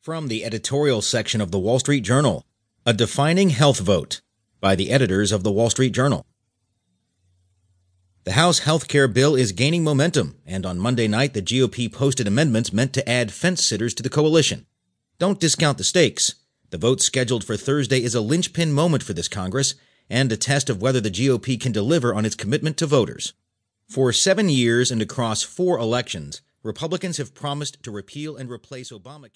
From the editorial section of the Wall Street Journal A Defining Health Vote by the editors of the Wall Street Journal. The House health care bill is gaining momentum, and on Monday night, the GOP posted amendments meant to add fence sitters to the coalition. Don't discount the stakes. The vote scheduled for Thursday is a linchpin moment for this Congress and a test of whether the GOP can deliver on its commitment to voters. For seven years and across four elections, Republicans have promised to repeal and replace Obamacare.